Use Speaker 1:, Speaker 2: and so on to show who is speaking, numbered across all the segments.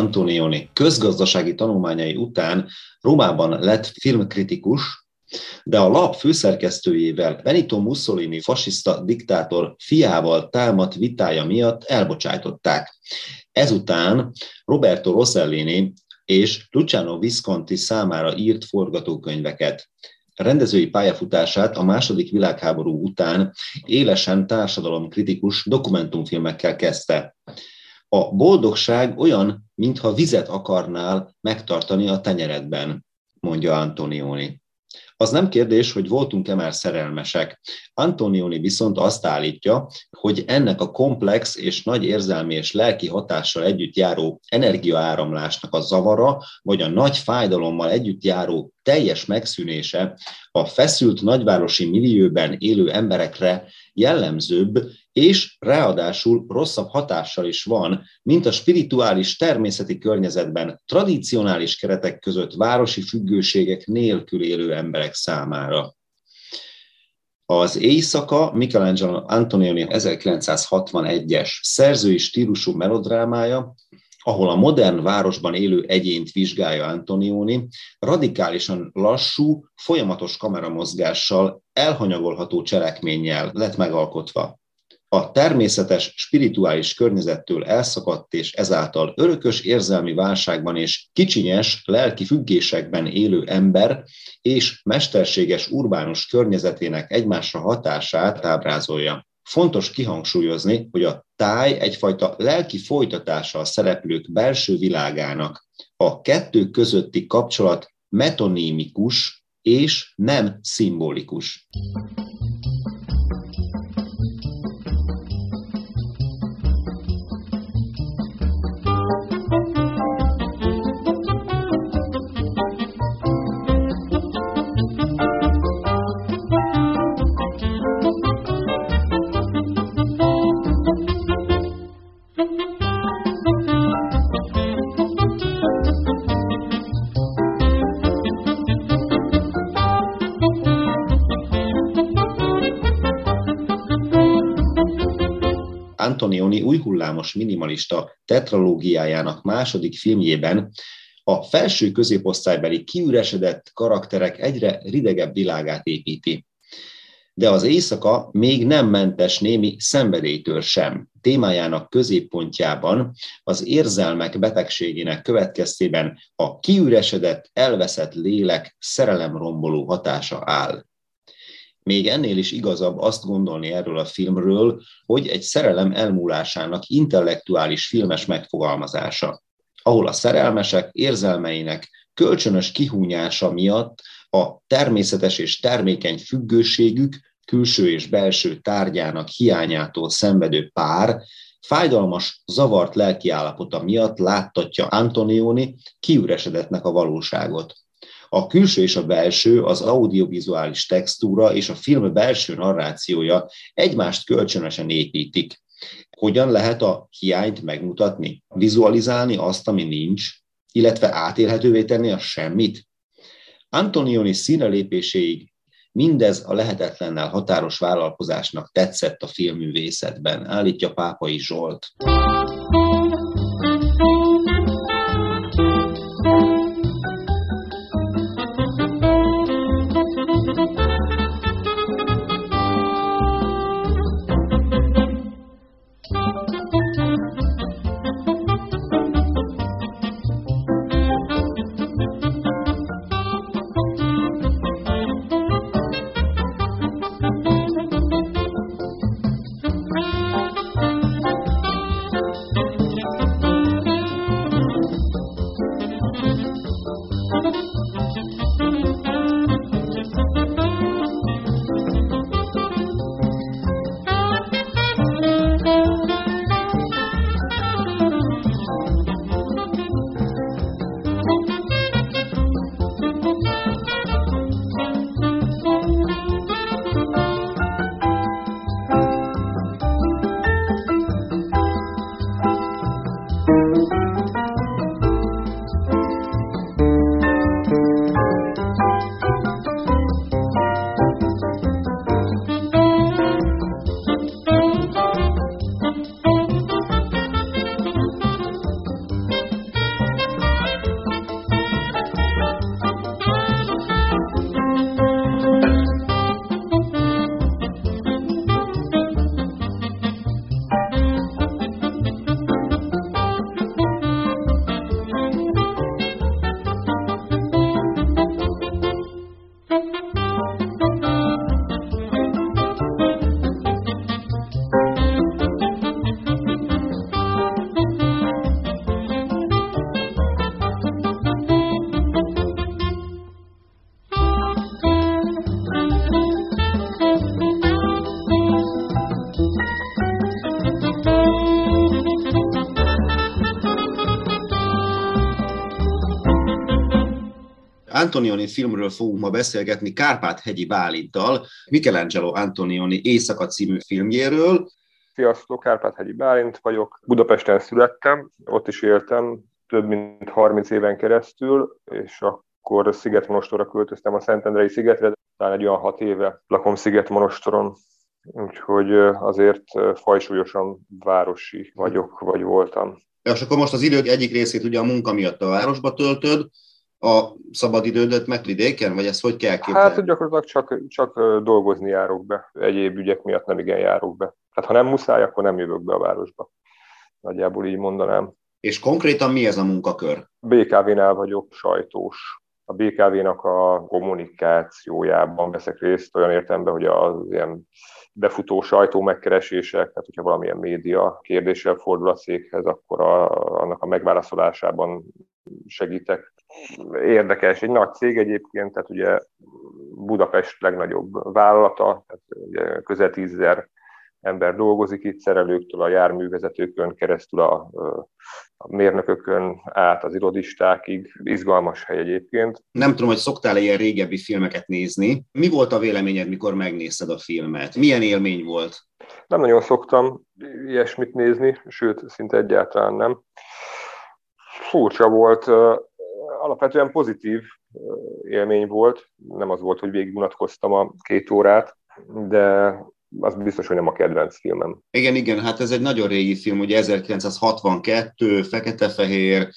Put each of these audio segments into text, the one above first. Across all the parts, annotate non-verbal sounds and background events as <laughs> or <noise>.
Speaker 1: Antonioni közgazdasági tanulmányai után Rómában lett filmkritikus, de a lap főszerkesztőjével Benito Mussolini fasiszta diktátor fiával támadt vitája miatt elbocsájtották. Ezután Roberto Rossellini és Luciano Visconti számára írt forgatókönyveket. Rendezői pályafutását a második világháború után élesen társadalomkritikus dokumentumfilmekkel kezdte. A boldogság olyan, mintha vizet akarnál megtartani a tenyeredben, mondja Antonioni. Az nem kérdés, hogy voltunk-e már szerelmesek. Antonioni viszont azt állítja, hogy ennek a komplex és nagy érzelmi és lelki hatással együtt járó energiaáramlásnak a zavara, vagy a nagy fájdalommal együtt járó teljes megszűnése a feszült nagyvárosi millióben élő emberekre jellemzőbb, és ráadásul rosszabb hatással is van, mint a spirituális természeti környezetben tradicionális keretek között városi függőségek nélkül élő emberek számára. Az Éjszaka Michelangelo Antonioni 1961-es szerzői stílusú melodrámája, ahol a modern városban élő egyént vizsgálja Antonioni, radikálisan lassú, folyamatos kameramozgással, elhanyagolható cselekménnyel lett megalkotva. A természetes, spirituális környezettől elszakadt és ezáltal örökös érzelmi válságban és kicsinyes lelki függésekben élő ember és mesterséges urbánus környezetének egymásra hatását ábrázolja. Fontos kihangsúlyozni, hogy a táj egyfajta lelki folytatása a szereplők belső világának. A kettő közötti kapcsolat metonímikus és nem szimbolikus. Antonioni új hullámos minimalista tetralógiájának második filmjében a felső középosztálybeli kiüresedett karakterek egyre ridegebb világát építi. De az éjszaka még nem mentes némi szenvedélytől sem. Témájának középpontjában az érzelmek betegségének következtében a kiüresedett, elveszett lélek szerelemromboló hatása áll. Még ennél is igazabb azt gondolni erről a filmről, hogy egy szerelem elmúlásának intellektuális filmes megfogalmazása, ahol a szerelmesek érzelmeinek kölcsönös kihúnyása miatt a természetes és termékeny függőségük, külső és belső tárgyának hiányától szenvedő pár fájdalmas, zavart lelkiállapota miatt láttatja Antonioni kiüresedetnek a valóságot. A külső és a belső, az audiovizuális textúra és a film belső narrációja egymást kölcsönösen építik. Hogyan lehet a hiányt megmutatni? Vizualizálni azt, ami nincs, illetve átélhetővé tenni a semmit? Antonioni színe lépéséig mindez a lehetetlennel határos vállalkozásnak tetszett a filmművészetben, állítja Pápai Zsolt. Antonioni filmről fogunk ma beszélgetni Kárpát-hegyi Bálinttal, Michelangelo Antonioni Éjszaka című filmjéről.
Speaker 2: Sziasztok, Kárpát-hegyi Bálint vagyok. Budapesten születtem, ott is éltem több mint 30 éven keresztül, és akkor Szigetmonostorra költöztem a Szentendrei szigetre, talán egy olyan hat éve lakom Szigetmonostoron, úgyhogy azért fajsúlyosan városi vagyok, vagy voltam.
Speaker 1: És akkor most az idők egyik részét ugye a munka miatt a városba töltöd, a szabadidődet meg vidéken, vagy ezt hogy kell képzelni?
Speaker 2: Hát gyakorlatilag csak, csak dolgozni járok be, egyéb ügyek miatt nem igen járok be. Hát ha nem muszáj, akkor nem jövök be a városba. Nagyjából így mondanám.
Speaker 1: És konkrétan mi ez a munkakör?
Speaker 2: BKV-nál vagyok sajtós. A BKV-nak a kommunikációjában veszek részt olyan értelemben, hogy az ilyen befutó sajtó megkeresések, tehát hogyha valamilyen média kérdéssel fordul a céghez, akkor a, annak a megválaszolásában segítek. Érdekes, egy nagy cég egyébként, tehát ugye Budapest legnagyobb vállalata, tehát ugye közel tízezer ember dolgozik itt, szerelőktől a járművezetőkön keresztül a, a mérnökökön át az irodistákig. Izgalmas hely egyébként.
Speaker 1: Nem tudom, hogy szoktál ilyen régebbi filmeket nézni. Mi volt a véleményed, mikor megnézted a filmet? Milyen élmény volt?
Speaker 2: Nem nagyon szoktam ilyesmit nézni, sőt, szinte egyáltalán nem. Furcsa volt, alapvetően pozitív élmény volt. Nem az volt, hogy végig unatkoztam a két órát, de az biztos, hogy nem a kedvenc filmem.
Speaker 1: Igen, igen, hát ez egy nagyon régi film, ugye 1962, fekete-fehér,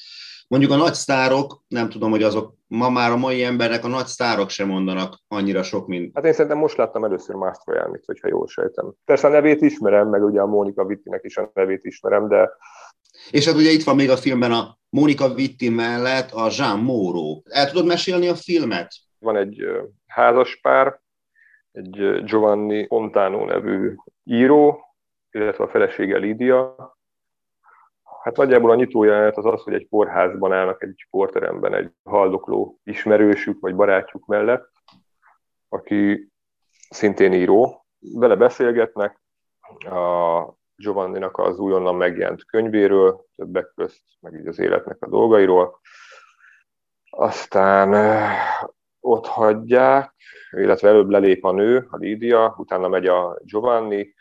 Speaker 1: Mondjuk a nagy sztárok, nem tudom, hogy azok ma már a mai embernek a nagy sztárok sem mondanak annyira sok, mint...
Speaker 2: Hát én szerintem most láttam először Mastroianit, hogyha jól sejtem. Persze a nevét ismerem, meg ugye a Mónika Vittinek is a nevét ismerem, de...
Speaker 1: És hát ugye itt van még a filmben a Mónika Vitti mellett a Jean Moreau. El tudod mesélni a filmet?
Speaker 2: Van egy házaspár, egy Giovanni Fontano nevű író, illetve a felesége Lídia. Hát nagyjából a nyitójelenet az az, hogy egy kórházban állnak egy sporteremben egy haldokló ismerősük vagy barátjuk mellett, aki szintén író. Vele beszélgetnek a Giovanninak az újonnan megjelent könyvéről, többek közt, meg így az életnek a dolgairól. Aztán ott hagyják, illetve előbb lelép a nő, a Lídia, utána megy a Giovanni.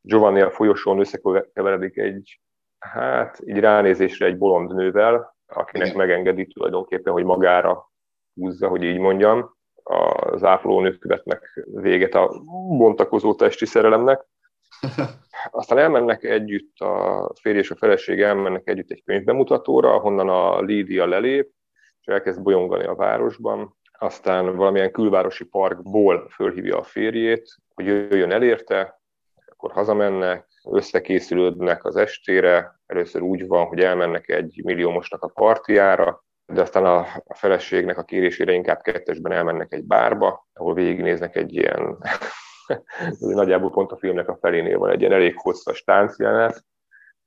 Speaker 2: Giovanni a folyosón összekeveredik egy, hát így ránézésre egy bolond nővel, akinek Igen. megengedi tulajdonképpen, hogy magára húzza, hogy így mondjam. Az ápolónők vetnek véget a bontakozó testi szerelemnek. <laughs> Aztán elmennek együtt, a férj és a feleség elmennek együtt egy könyvbemutatóra, ahonnan a Lídia lelép, és elkezd bolyongani a városban. Aztán valamilyen külvárosi parkból fölhívja a férjét, hogy jöjjön elérte, akkor hazamennek, összekészülődnek az estére, először úgy van, hogy elmennek egy milliómosnak a partiára, de aztán a, feleségnek a kérésére inkább kettesben elmennek egy bárba, ahol végignéznek egy ilyen, <laughs> nagyjából pont a filmnek a felénél van egy ilyen elég hosszas táncjelenet,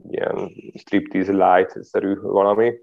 Speaker 2: ilyen striptease light-szerű valami,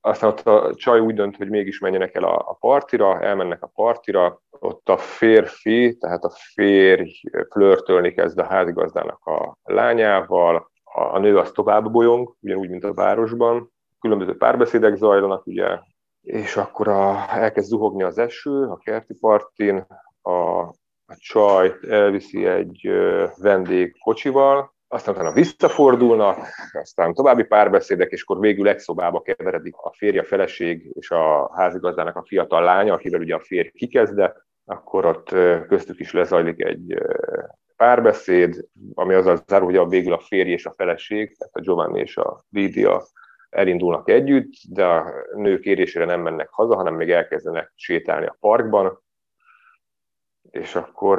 Speaker 2: aztán ott a csaj úgy dönt, hogy mégis menjenek el a, a partira, elmennek a partira, ott a férfi, tehát a férj flörtölni kezd a házigazdának a lányával, a, a nő az tovább bolyong, ugyanúgy, mint a városban, különböző párbeszédek zajlanak, ugye, és akkor a, elkezd zuhogni az eső a kerti partin, a, a csaj elviszi egy vendég kocsival, aztán utána visszafordulnak, aztán további párbeszédek, és akkor végül egy szobába keveredik a férje, a feleség és a házigazdának a fiatal lánya, akivel ugye a férj kikezde, akkor ott köztük is lezajlik egy párbeszéd, ami azzal zárul, hogy a végül a férj és a feleség, tehát a Giovanni és a Lídia elindulnak együtt, de a nő kérésére nem mennek haza, hanem még elkezdenek sétálni a parkban, és akkor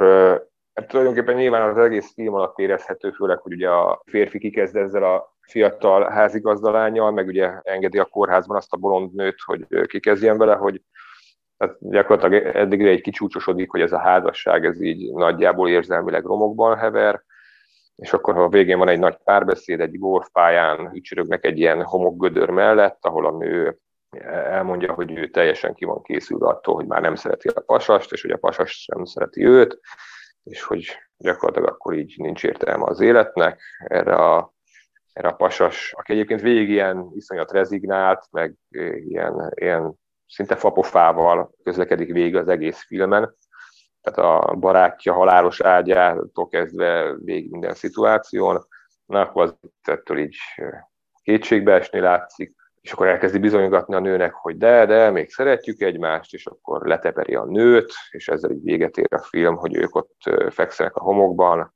Speaker 2: Hát tulajdonképpen nyilván az egész film alatt érezhető, főleg, hogy ugye a férfi kikezd ezzel a fiatal házigazdalányjal, meg ugye engedi a kórházban azt a bolond nőt, hogy kikezdjen vele, hogy tehát gyakorlatilag eddig egy kicsúcsosodik, hogy ez a házasság, ez így nagyjából érzelmileg romokban hever, és akkor ha a végén van egy nagy párbeszéd, egy golfpályán ücsörögnek egy ilyen homokgödör mellett, ahol a nő elmondja, hogy ő teljesen ki van készülve attól, hogy már nem szereti a pasast, és hogy a pasas sem szereti őt, és hogy gyakorlatilag akkor így nincs értelme az életnek. Erre a, erre a pasas, aki egyébként végig ilyen iszonyat rezignált, meg ilyen, ilyen szinte fapofával közlekedik végig az egész filmen. Tehát a barátja halálos ágyától kezdve végig minden szituáción, na akkor az ettől így kétségbe esni látszik, és akkor elkezdi bizonygatni a nőnek, hogy de, de, még szeretjük egymást, és akkor leteperi a nőt, és ezzel így véget ér a film, hogy ők ott fekszenek a homokban,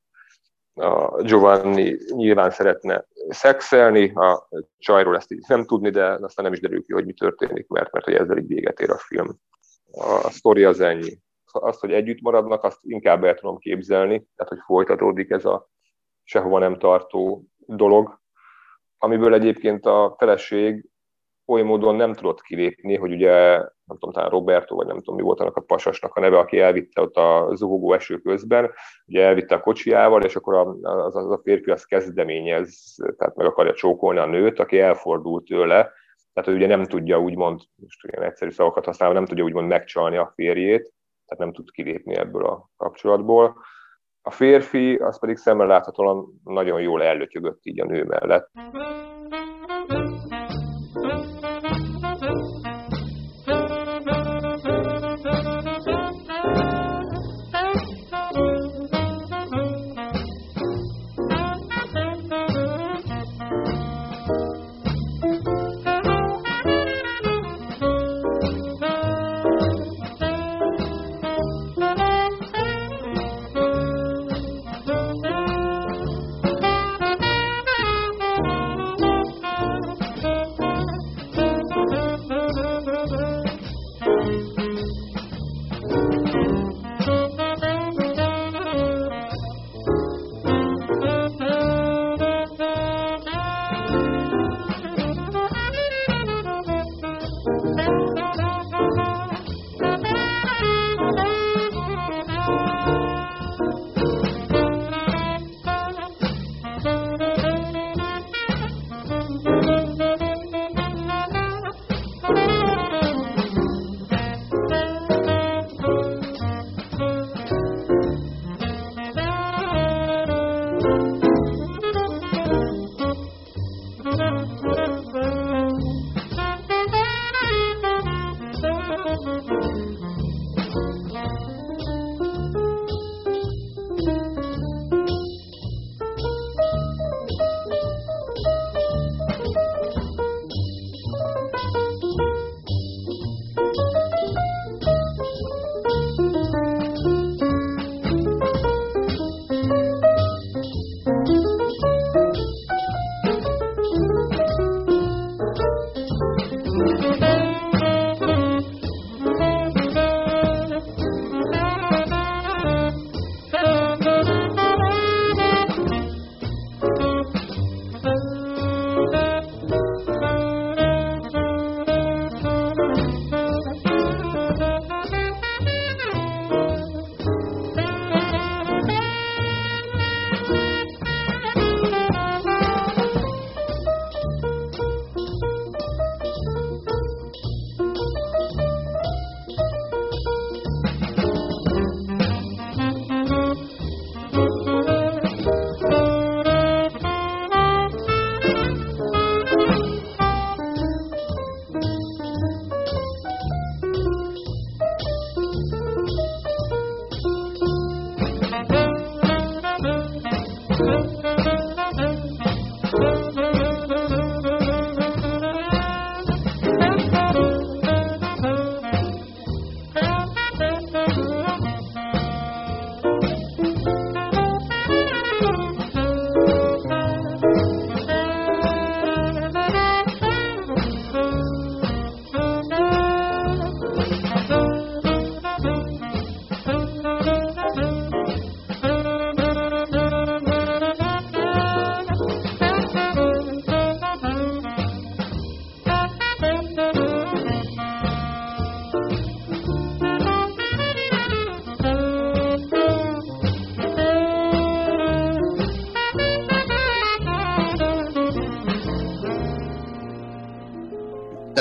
Speaker 2: a Giovanni nyilván szeretne szexelni, a csajról ezt így nem tudni, de aztán nem is derül ki, hogy mi történik, mert, mert hogy ezzel így véget ér a film. A sztori az ennyi. Azt, hogy együtt maradnak, azt inkább el tudom képzelni, tehát hogy folytatódik ez a sehova nem tartó dolog, amiből egyébként a feleség oly módon nem tudott kilépni, hogy ugye, nem tudom, talán Roberto, vagy nem tudom, mi volt annak a pasasnak a neve, aki elvitte ott a zuhogó eső közben, ugye elvitte a kocsiával, és akkor az, az a férfi az kezdeményez, tehát meg akarja csókolni a nőt, aki elfordult tőle, tehát ő ugye nem tudja úgymond, most ilyen egyszerű szavakat használva, nem tudja úgymond megcsalni a férjét, tehát nem tud kilépni ebből a kapcsolatból. A férfi az pedig szemmel láthatóan nagyon jól ellötyögött így a nő mellett.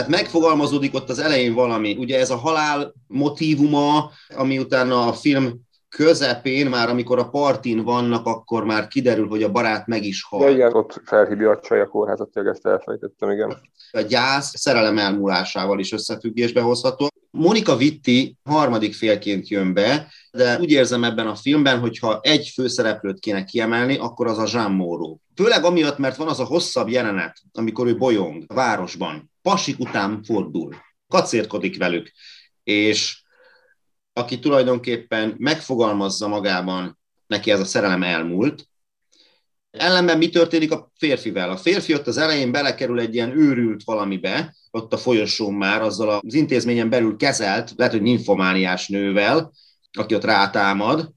Speaker 1: Tehát megfogalmazódik ott az elején valami. Ugye ez a halál motívuma, ami utána a film közepén, már amikor a partin vannak, akkor már kiderül, hogy a barát meg is hal.
Speaker 2: De igen, ott felhívja a csaj a kórházat, tényleg ezt elfelejtettem, igen.
Speaker 1: A gyász szerelem elmúlásával is összefüggésbe hozható. Monika Vitti harmadik félként jön be, de úgy érzem ebben a filmben, hogy ha egy főszereplőt kéne kiemelni, akkor az a Jean Moreau. Főleg amiatt, mert van az a hosszabb jelenet, amikor ő bolyong a városban. Pasik után fordul, kacérkodik velük, és aki tulajdonképpen megfogalmazza magában, neki ez a szerelem elmúlt. Ellenben mi történik a férfivel? A férfi ott az elején belekerül egy ilyen őrült valamibe, ott a folyosón már azzal az intézményen belül kezelt, lehet, hogy nyinfomániás nővel, aki ott rátámad.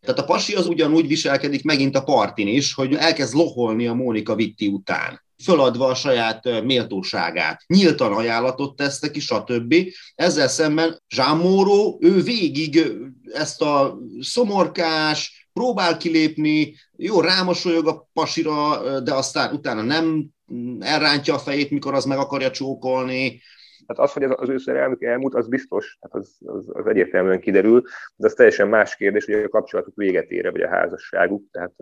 Speaker 1: Tehát a pasi az ugyanúgy viselkedik megint a partin is, hogy elkezd loholni a Mónika Vitti után föladva a saját méltóságát. Nyíltan ajánlatot tesz neki, stb. Ezzel szemben Zsámóró, ő végig ezt a szomorkás, próbál kilépni, jó, rámosolyog a pasira, de aztán utána nem elrántja a fejét, mikor az meg akarja csókolni.
Speaker 2: Hát az, hogy az ő szerelmük elmúlt, az biztos, hát az, az, az egyértelműen kiderül, de az teljesen más kérdés, hogy a kapcsolatuk véget ére, vagy a házasságuk, tehát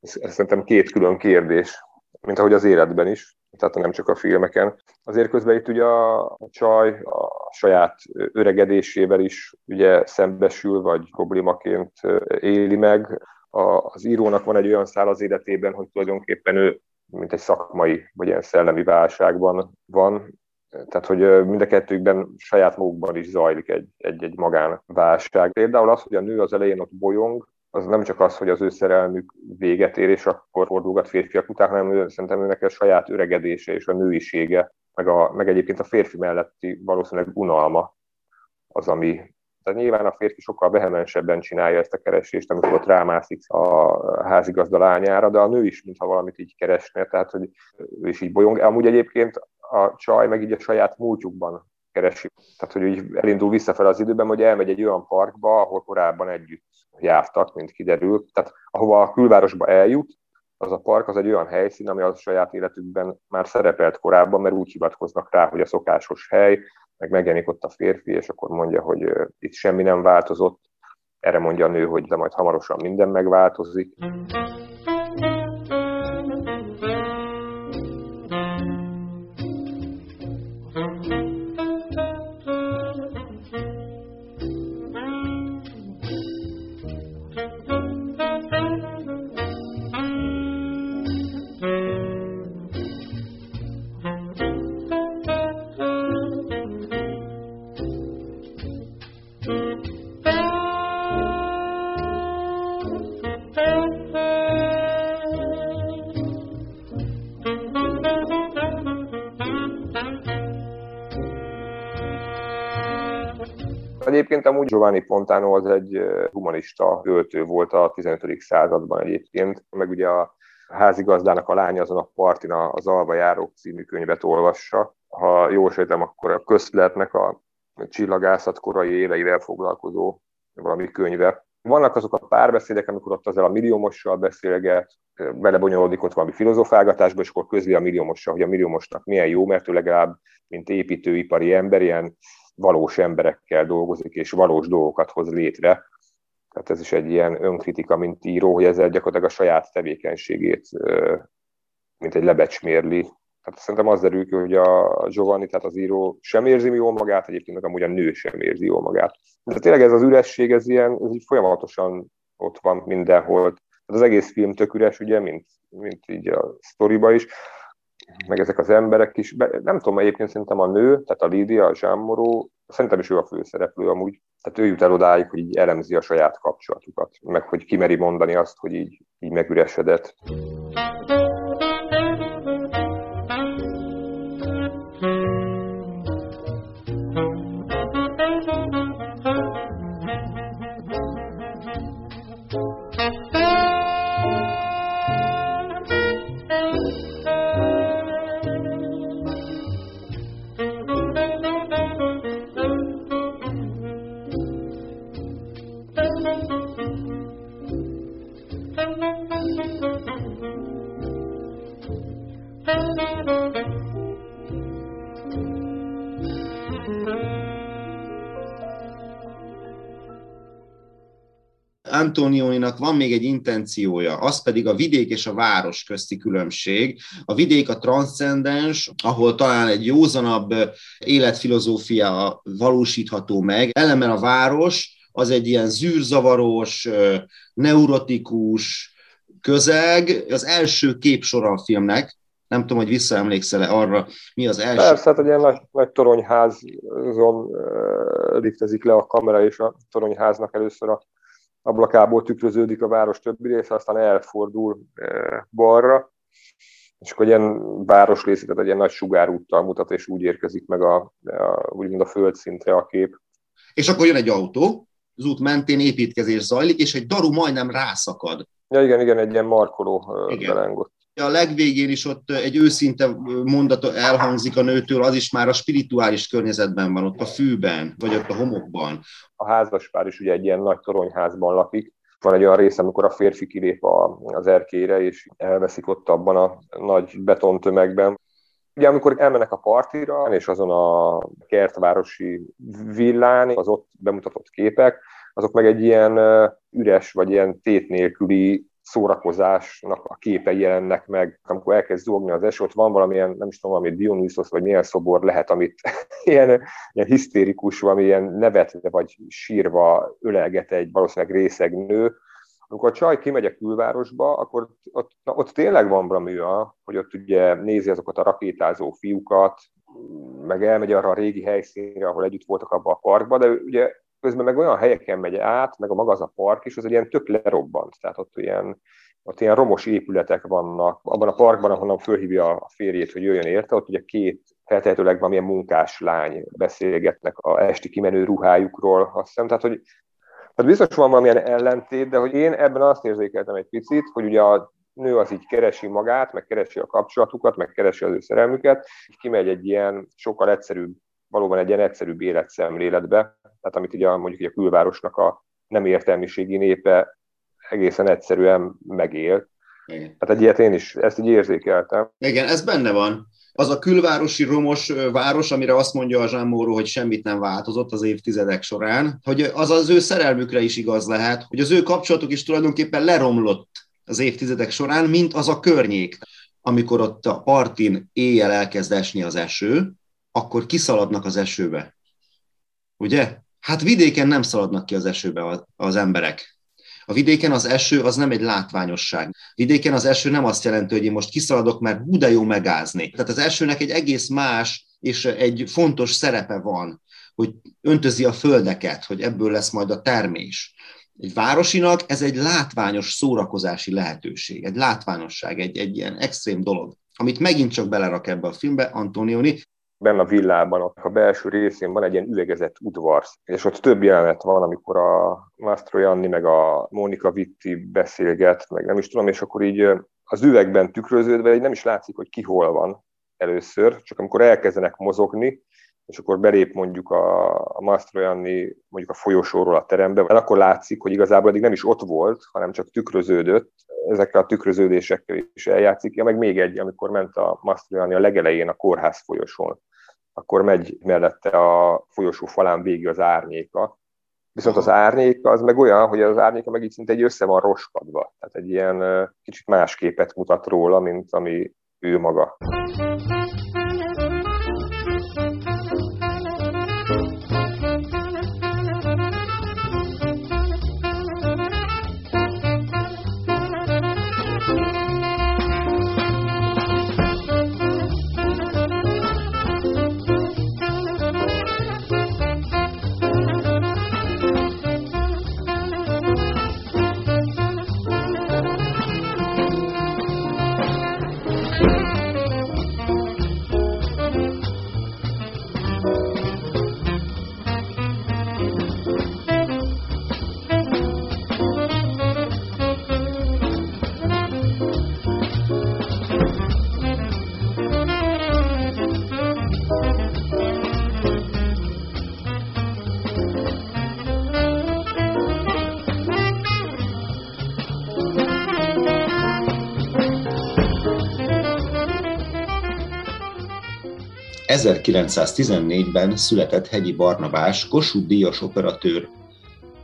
Speaker 2: ez, ez szerintem két külön kérdés mint ahogy az életben is, tehát nem csak a filmeken. Azért közben itt ugye a csaj a saját öregedésével is ugye szembesül, vagy problémaként éli meg. Az írónak van egy olyan szál az életében, hogy tulajdonképpen ő mint egy szakmai, vagy ilyen szellemi válságban van, tehát, hogy mind a kettőkben saját magukban is zajlik egy, egy, egy magánválság. Például az, hogy a nő az elején ott bolyong, az nem csak az, hogy az ő szerelmük véget ér, és akkor fordulgat férfiak után, hanem ő, szerintem őnek a saját öregedése és a nőisége, meg, a, meg egyébként a férfi melletti valószínűleg unalma az, ami de nyilván a férfi sokkal vehemensebben csinálja ezt a keresést, amikor ott rámászik a házigazda lányára, de a nő is, mintha valamit így keresne, tehát hogy ő is így bolyong. Amúgy egyébként a csaj meg így a saját múltjukban keresi. Tehát, hogy így elindul visszafel az időben, hogy elmegy egy olyan parkba, ahol korábban együtt jártak, mint kiderül. Tehát ahova a külvárosba eljut, az a park az egy olyan helyszín, ami a saját életükben már szerepelt korábban, mert úgy hivatkoznak rá, hogy a szokásos hely, meg megjelenik ott a férfi, és akkor mondja, hogy itt semmi nem változott. Erre mondja a nő, hogy de majd hamarosan minden megváltozik. Giovanni Pontano az egy humanista költő volt a 15. században egyébként, meg ugye a házigazdának a lánya azon a partin az Alba Járók című könyvet olvassa. Ha jól sejtem, akkor a közletnek a csillagászat korai éveivel foglalkozó valami könyve. Vannak azok a párbeszédek, amikor ott azzal a milliómossal beszélget, belebonyolódik ott valami filozofálgatásba, és akkor közli a milliómossal, hogy a milliómosnak milyen jó, mert ő legalább, mint építőipari ember, ilyen valós emberekkel dolgozik, és valós dolgokat hoz létre. Tehát ez is egy ilyen önkritika, mint író, hogy ezzel gyakorlatilag a saját tevékenységét, mint egy lebecsmérli. Tehát szerintem az derül ki, hogy a Giovanni, tehát az író sem érzi jól magát, egyébként meg amúgy a nő sem érzi jól magát. De tényleg ez az üresség, ez ilyen, ez így folyamatosan ott van mindenhol. Tehát az egész film tök üres, ugye, mint, mint így a sztoriba is meg ezek az emberek is. Nem tudom, egyébként szerintem a nő, tehát a Lídia, a Zsámoró, szerintem is ő a főszereplő amúgy. Tehát ő jut el odáig, hogy így elemzi a saját kapcsolatukat, meg hogy kimeri mondani azt, hogy így, így megüresedett.
Speaker 1: Antonioninak van még egy intenciója, az pedig a vidék és a város közti különbség. A vidék a transzcendens, ahol talán egy józanabb életfilozófia valósítható meg, ellenben a város az egy ilyen zűrzavaros, neurotikus közeg. Az első képsor a filmnek, nem tudom, hogy visszaemlékszel-e arra, mi az első.
Speaker 2: Persze, hát egy ilyen nagy, nagy toronyházon liftezik le a kamera, és a toronyháznak először a ablakából tükröződik a város többi része, aztán elfordul uh, balra, és akkor ilyen városrész, tehát egy ilyen nagy sugárúttal mutat, és úgy érkezik meg a, a úgymond a földszintre a kép.
Speaker 1: És akkor jön egy autó, az út mentén építkezés zajlik, és egy daru majdnem rászakad.
Speaker 2: Ja igen, igen, egy ilyen markoló belengott.
Speaker 1: A legvégén is ott egy őszinte mondat elhangzik a nőtől, az is már a spirituális környezetben van, ott a fűben, vagy ott a homokban.
Speaker 2: A házaspár is ugye egy ilyen nagy toronyházban lakik, van egy olyan része, amikor a férfi kilép az erkére, és elveszik ott abban a nagy betontömegben. Ugye amikor elmennek a partira, és azon a kertvárosi villán, az ott bemutatott képek, azok meg egy ilyen üres, vagy ilyen tét nélküli szórakozásnak a képei jelennek meg, amikor elkezd zúgni az eső, ott van valamilyen, nem is tudom, valami Dionysos, vagy milyen szobor lehet, amit <laughs> ilyen, ilyen hisztérikus, valami ilyen nevetve vagy sírva ölelget egy valószínűleg részeg nő, amikor a csaj kimegy a külvárosba, akkor ott, na, ott tényleg van olyan, hogy ott ugye nézi azokat a rakétázó fiúkat, meg elmegy arra a régi helyszínre, ahol együtt voltak abban a parkban, de ugye közben meg olyan helyeken megy át, meg a maga az a park is, az egy ilyen tök lerobbant, tehát ott ilyen, ott ilyen romos épületek vannak. Abban a parkban, ahonnan fölhívja a férjét, hogy jöjjön érte, ott ugye két feltehetőleg valamilyen munkás lány beszélgetnek a esti kimenő ruhájukról, azt hiszem, tehát hogy tehát biztos van valamilyen ellentét, de hogy én ebben azt érzékeltem egy picit, hogy ugye a nő az így keresi magát, meg keresi a kapcsolatukat, meg keresi az ő szerelmüket, és kimegy egy ilyen sokkal egyszerűbb, valóban egy ilyen egyszerűbb életszemléletbe, tehát amit ugye mondjuk a külvárosnak a nem értelmiségi népe egészen egyszerűen megél. Igen. Hát egy ilyet én is, ezt így érzékeltem.
Speaker 1: Igen, ez benne van. Az a külvárosi romos város, amire azt mondja a Moreau, hogy semmit nem változott az évtizedek során, hogy az az ő szerelmükre is igaz lehet, hogy az ő kapcsolatuk is tulajdonképpen leromlott az évtizedek során, mint az a környék. Amikor ott a partin éjjel elkezd esni az eső, akkor kiszaladnak az esőbe. Ugye? Hát vidéken nem szaladnak ki az esőbe az emberek. A vidéken az eső az nem egy látványosság. Vidéken az eső nem azt jelenti, hogy én most kiszaladok, mert hú, de jó megázni. Tehát az esőnek egy egész más és egy fontos szerepe van, hogy öntözi a földeket, hogy ebből lesz majd a termés. Egy városinak ez egy látványos szórakozási lehetőség, egy látványosság, egy, egy ilyen extrém dolog, amit megint csak belerak ebbe a filmbe Antonioni,
Speaker 2: benne a villában, a belső részén van egy ilyen üvegezett udvar, és ott több jelenet van, amikor a Mastro Janni meg a Mónika Vitti beszélget, meg nem is tudom, és akkor így az üvegben tükröződve így nem is látszik, hogy ki hol van először, csak amikor elkezdenek mozogni, és akkor belép mondjuk a, a Mastro Janni mondjuk a folyosóról a terembe, akkor látszik, hogy igazából eddig nem is ott volt, hanem csak tükröződött, ezekkel a tükröződésekkel is eljátszik. Ja, meg még egy, amikor ment a Mastro Janni a legelején a kórház folyosón, akkor megy mellette a folyosó falán végig az árnyéka. Viszont az árnyéka az meg olyan, hogy az árnyéka meg így szinte egy össze van roskadva. Tehát egy ilyen kicsit más képet mutat róla, mint ami ő maga. 1914-ben született Hegyi Barnabás, Kossuth díjas operatőr,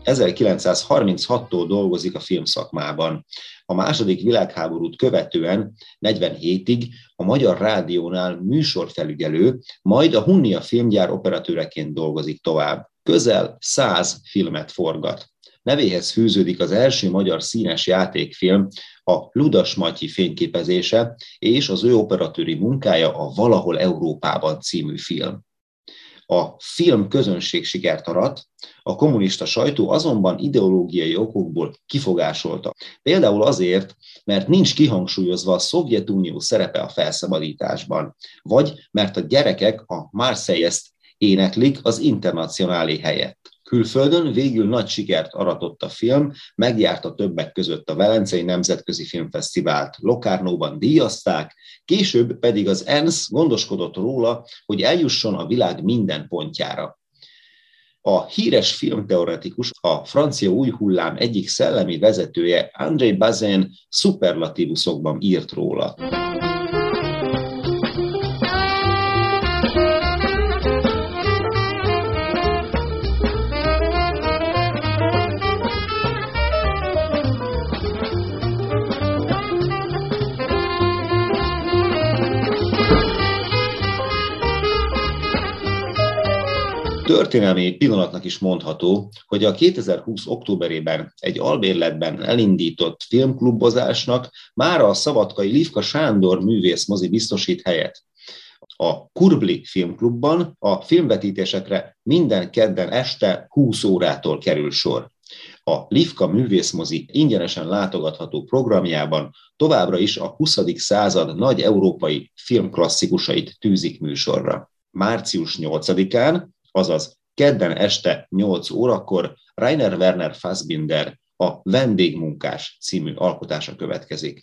Speaker 1: 1936-tól dolgozik a filmszakmában. A második világháborút követően 47-ig a Magyar Rádiónál műsorfelügyelő, majd a Hunnia filmgyár operatőreként dolgozik tovább. Közel száz filmet forgat. Nevéhez fűződik az első magyar színes játékfilm, a Ludas Matyi fényképezése és az ő operatőri munkája a Valahol Európában című film. A film közönség sikert arat, a kommunista sajtó azonban ideológiai okokból kifogásolta. Például azért, mert nincs kihangsúlyozva a Szovjetunió szerepe a felszabadításban, vagy mert a gyerekek a Marseille-ezt éneklik az internacionálé helyett. Külföldön végül nagy sikert aratott a film, megjárta többek között a Velencei Nemzetközi Filmfesztivált, Lokárnóban díjazták, később pedig az ENSZ gondoskodott róla, hogy eljusson a világ minden pontjára. A híres filmteoretikus, a francia új hullám egyik szellemi vezetője, André Bazin szuperlatívuszokban írt róla. Történelmi pillanatnak is mondható, hogy a 2020. októberében egy albérletben elindított filmklubozásnak már a szabadkai Livka Sándor művészmozi biztosít helyet. A Kurbli Filmklubban a filmvetítésekre minden kedden este 20 órától kerül sor. A Livka művészmozi ingyenesen látogatható programjában továbbra is a 20. század nagy európai filmklasszikusait tűzik műsorra. Március 8-án azaz kedden este 8 órakor Rainer Werner Fassbinder a Vendégmunkás című alkotása következik.